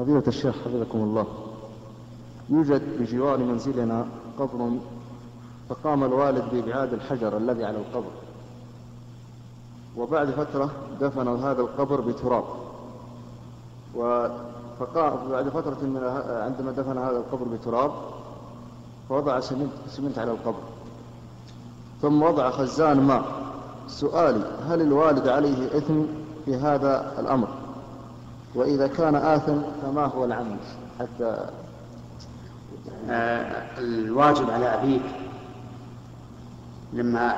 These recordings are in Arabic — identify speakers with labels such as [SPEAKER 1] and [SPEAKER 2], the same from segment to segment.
[SPEAKER 1] فضيلة الشيخ حفظكم الله يوجد بجوار منزلنا قبر فقام الوالد بإبعاد الحجر الذي على القبر وبعد فترة دفنوا هذا القبر بتراب فقام بعد فترة من عندما دفن هذا القبر بتراب فوضع سمنت, سمنت على القبر ثم وضع خزان ماء سؤالي هل الوالد عليه إثم في هذا الأمر؟ وإذا كان آثم فما هو العمل حتى
[SPEAKER 2] آه الواجب على أبيك لما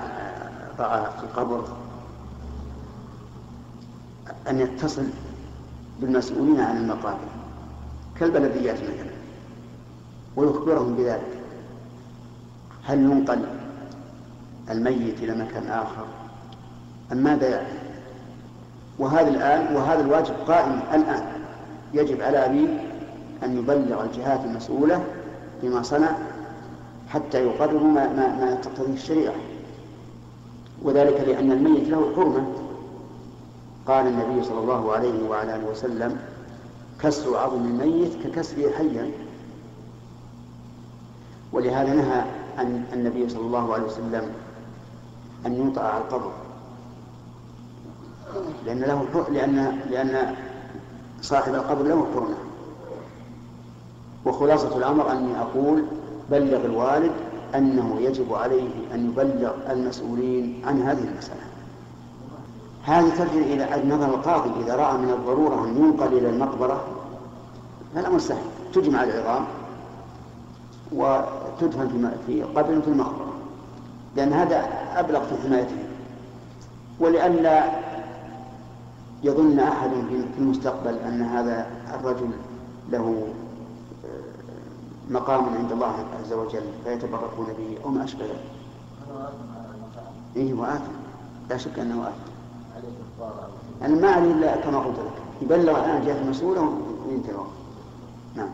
[SPEAKER 2] رأى في القبر أن يتصل بالمسؤولين عن المقابر كالبلديات مثلا ويخبرهم بذلك. هل ينقل الميت إلى مكان آخر؟ أم ماذا يعني؟ وهذا الآن وهذا الواجب قائم الآن. يجب على أبي أن يبلغ الجهات المسؤولة بما صنع حتى يقرروا ما, ما, ما تقتضيه الشريعة. وذلك لأن الميت له حرمة. قال النبي صلى الله عليه وعلى آله وسلم كسر عظم الميت ككسره حيا. ولهذا نهى عن النبي صلى الله عليه وسلم أن يوطأ على القبر. لأن له لأن لأن صاحب القبر له حرمة وخلاصة الأمر أني أقول بلغ الوالد أنه يجب عليه أن يبلغ المسؤولين عن هذه المسألة. هذه ترجع إلى نظر القاضي إذا رأى من الضرورة أن ينقل إلى المقبرة فالأمر سهل تجمع العظام وتدفن في قبر في المقبرة لأن هذا أبلغ في حمايته. ولئلا يظن أحد في المستقبل أن هذا الرجل له آه، مقام عند الله عز وجل فيتبركون به أو ما أشبه ذلك. إيه هو آثم لا شك أنه آثم. أنا ما عليه إلا كما قلت لك يبلغ الآن جهة المسؤولة وينتهي نعم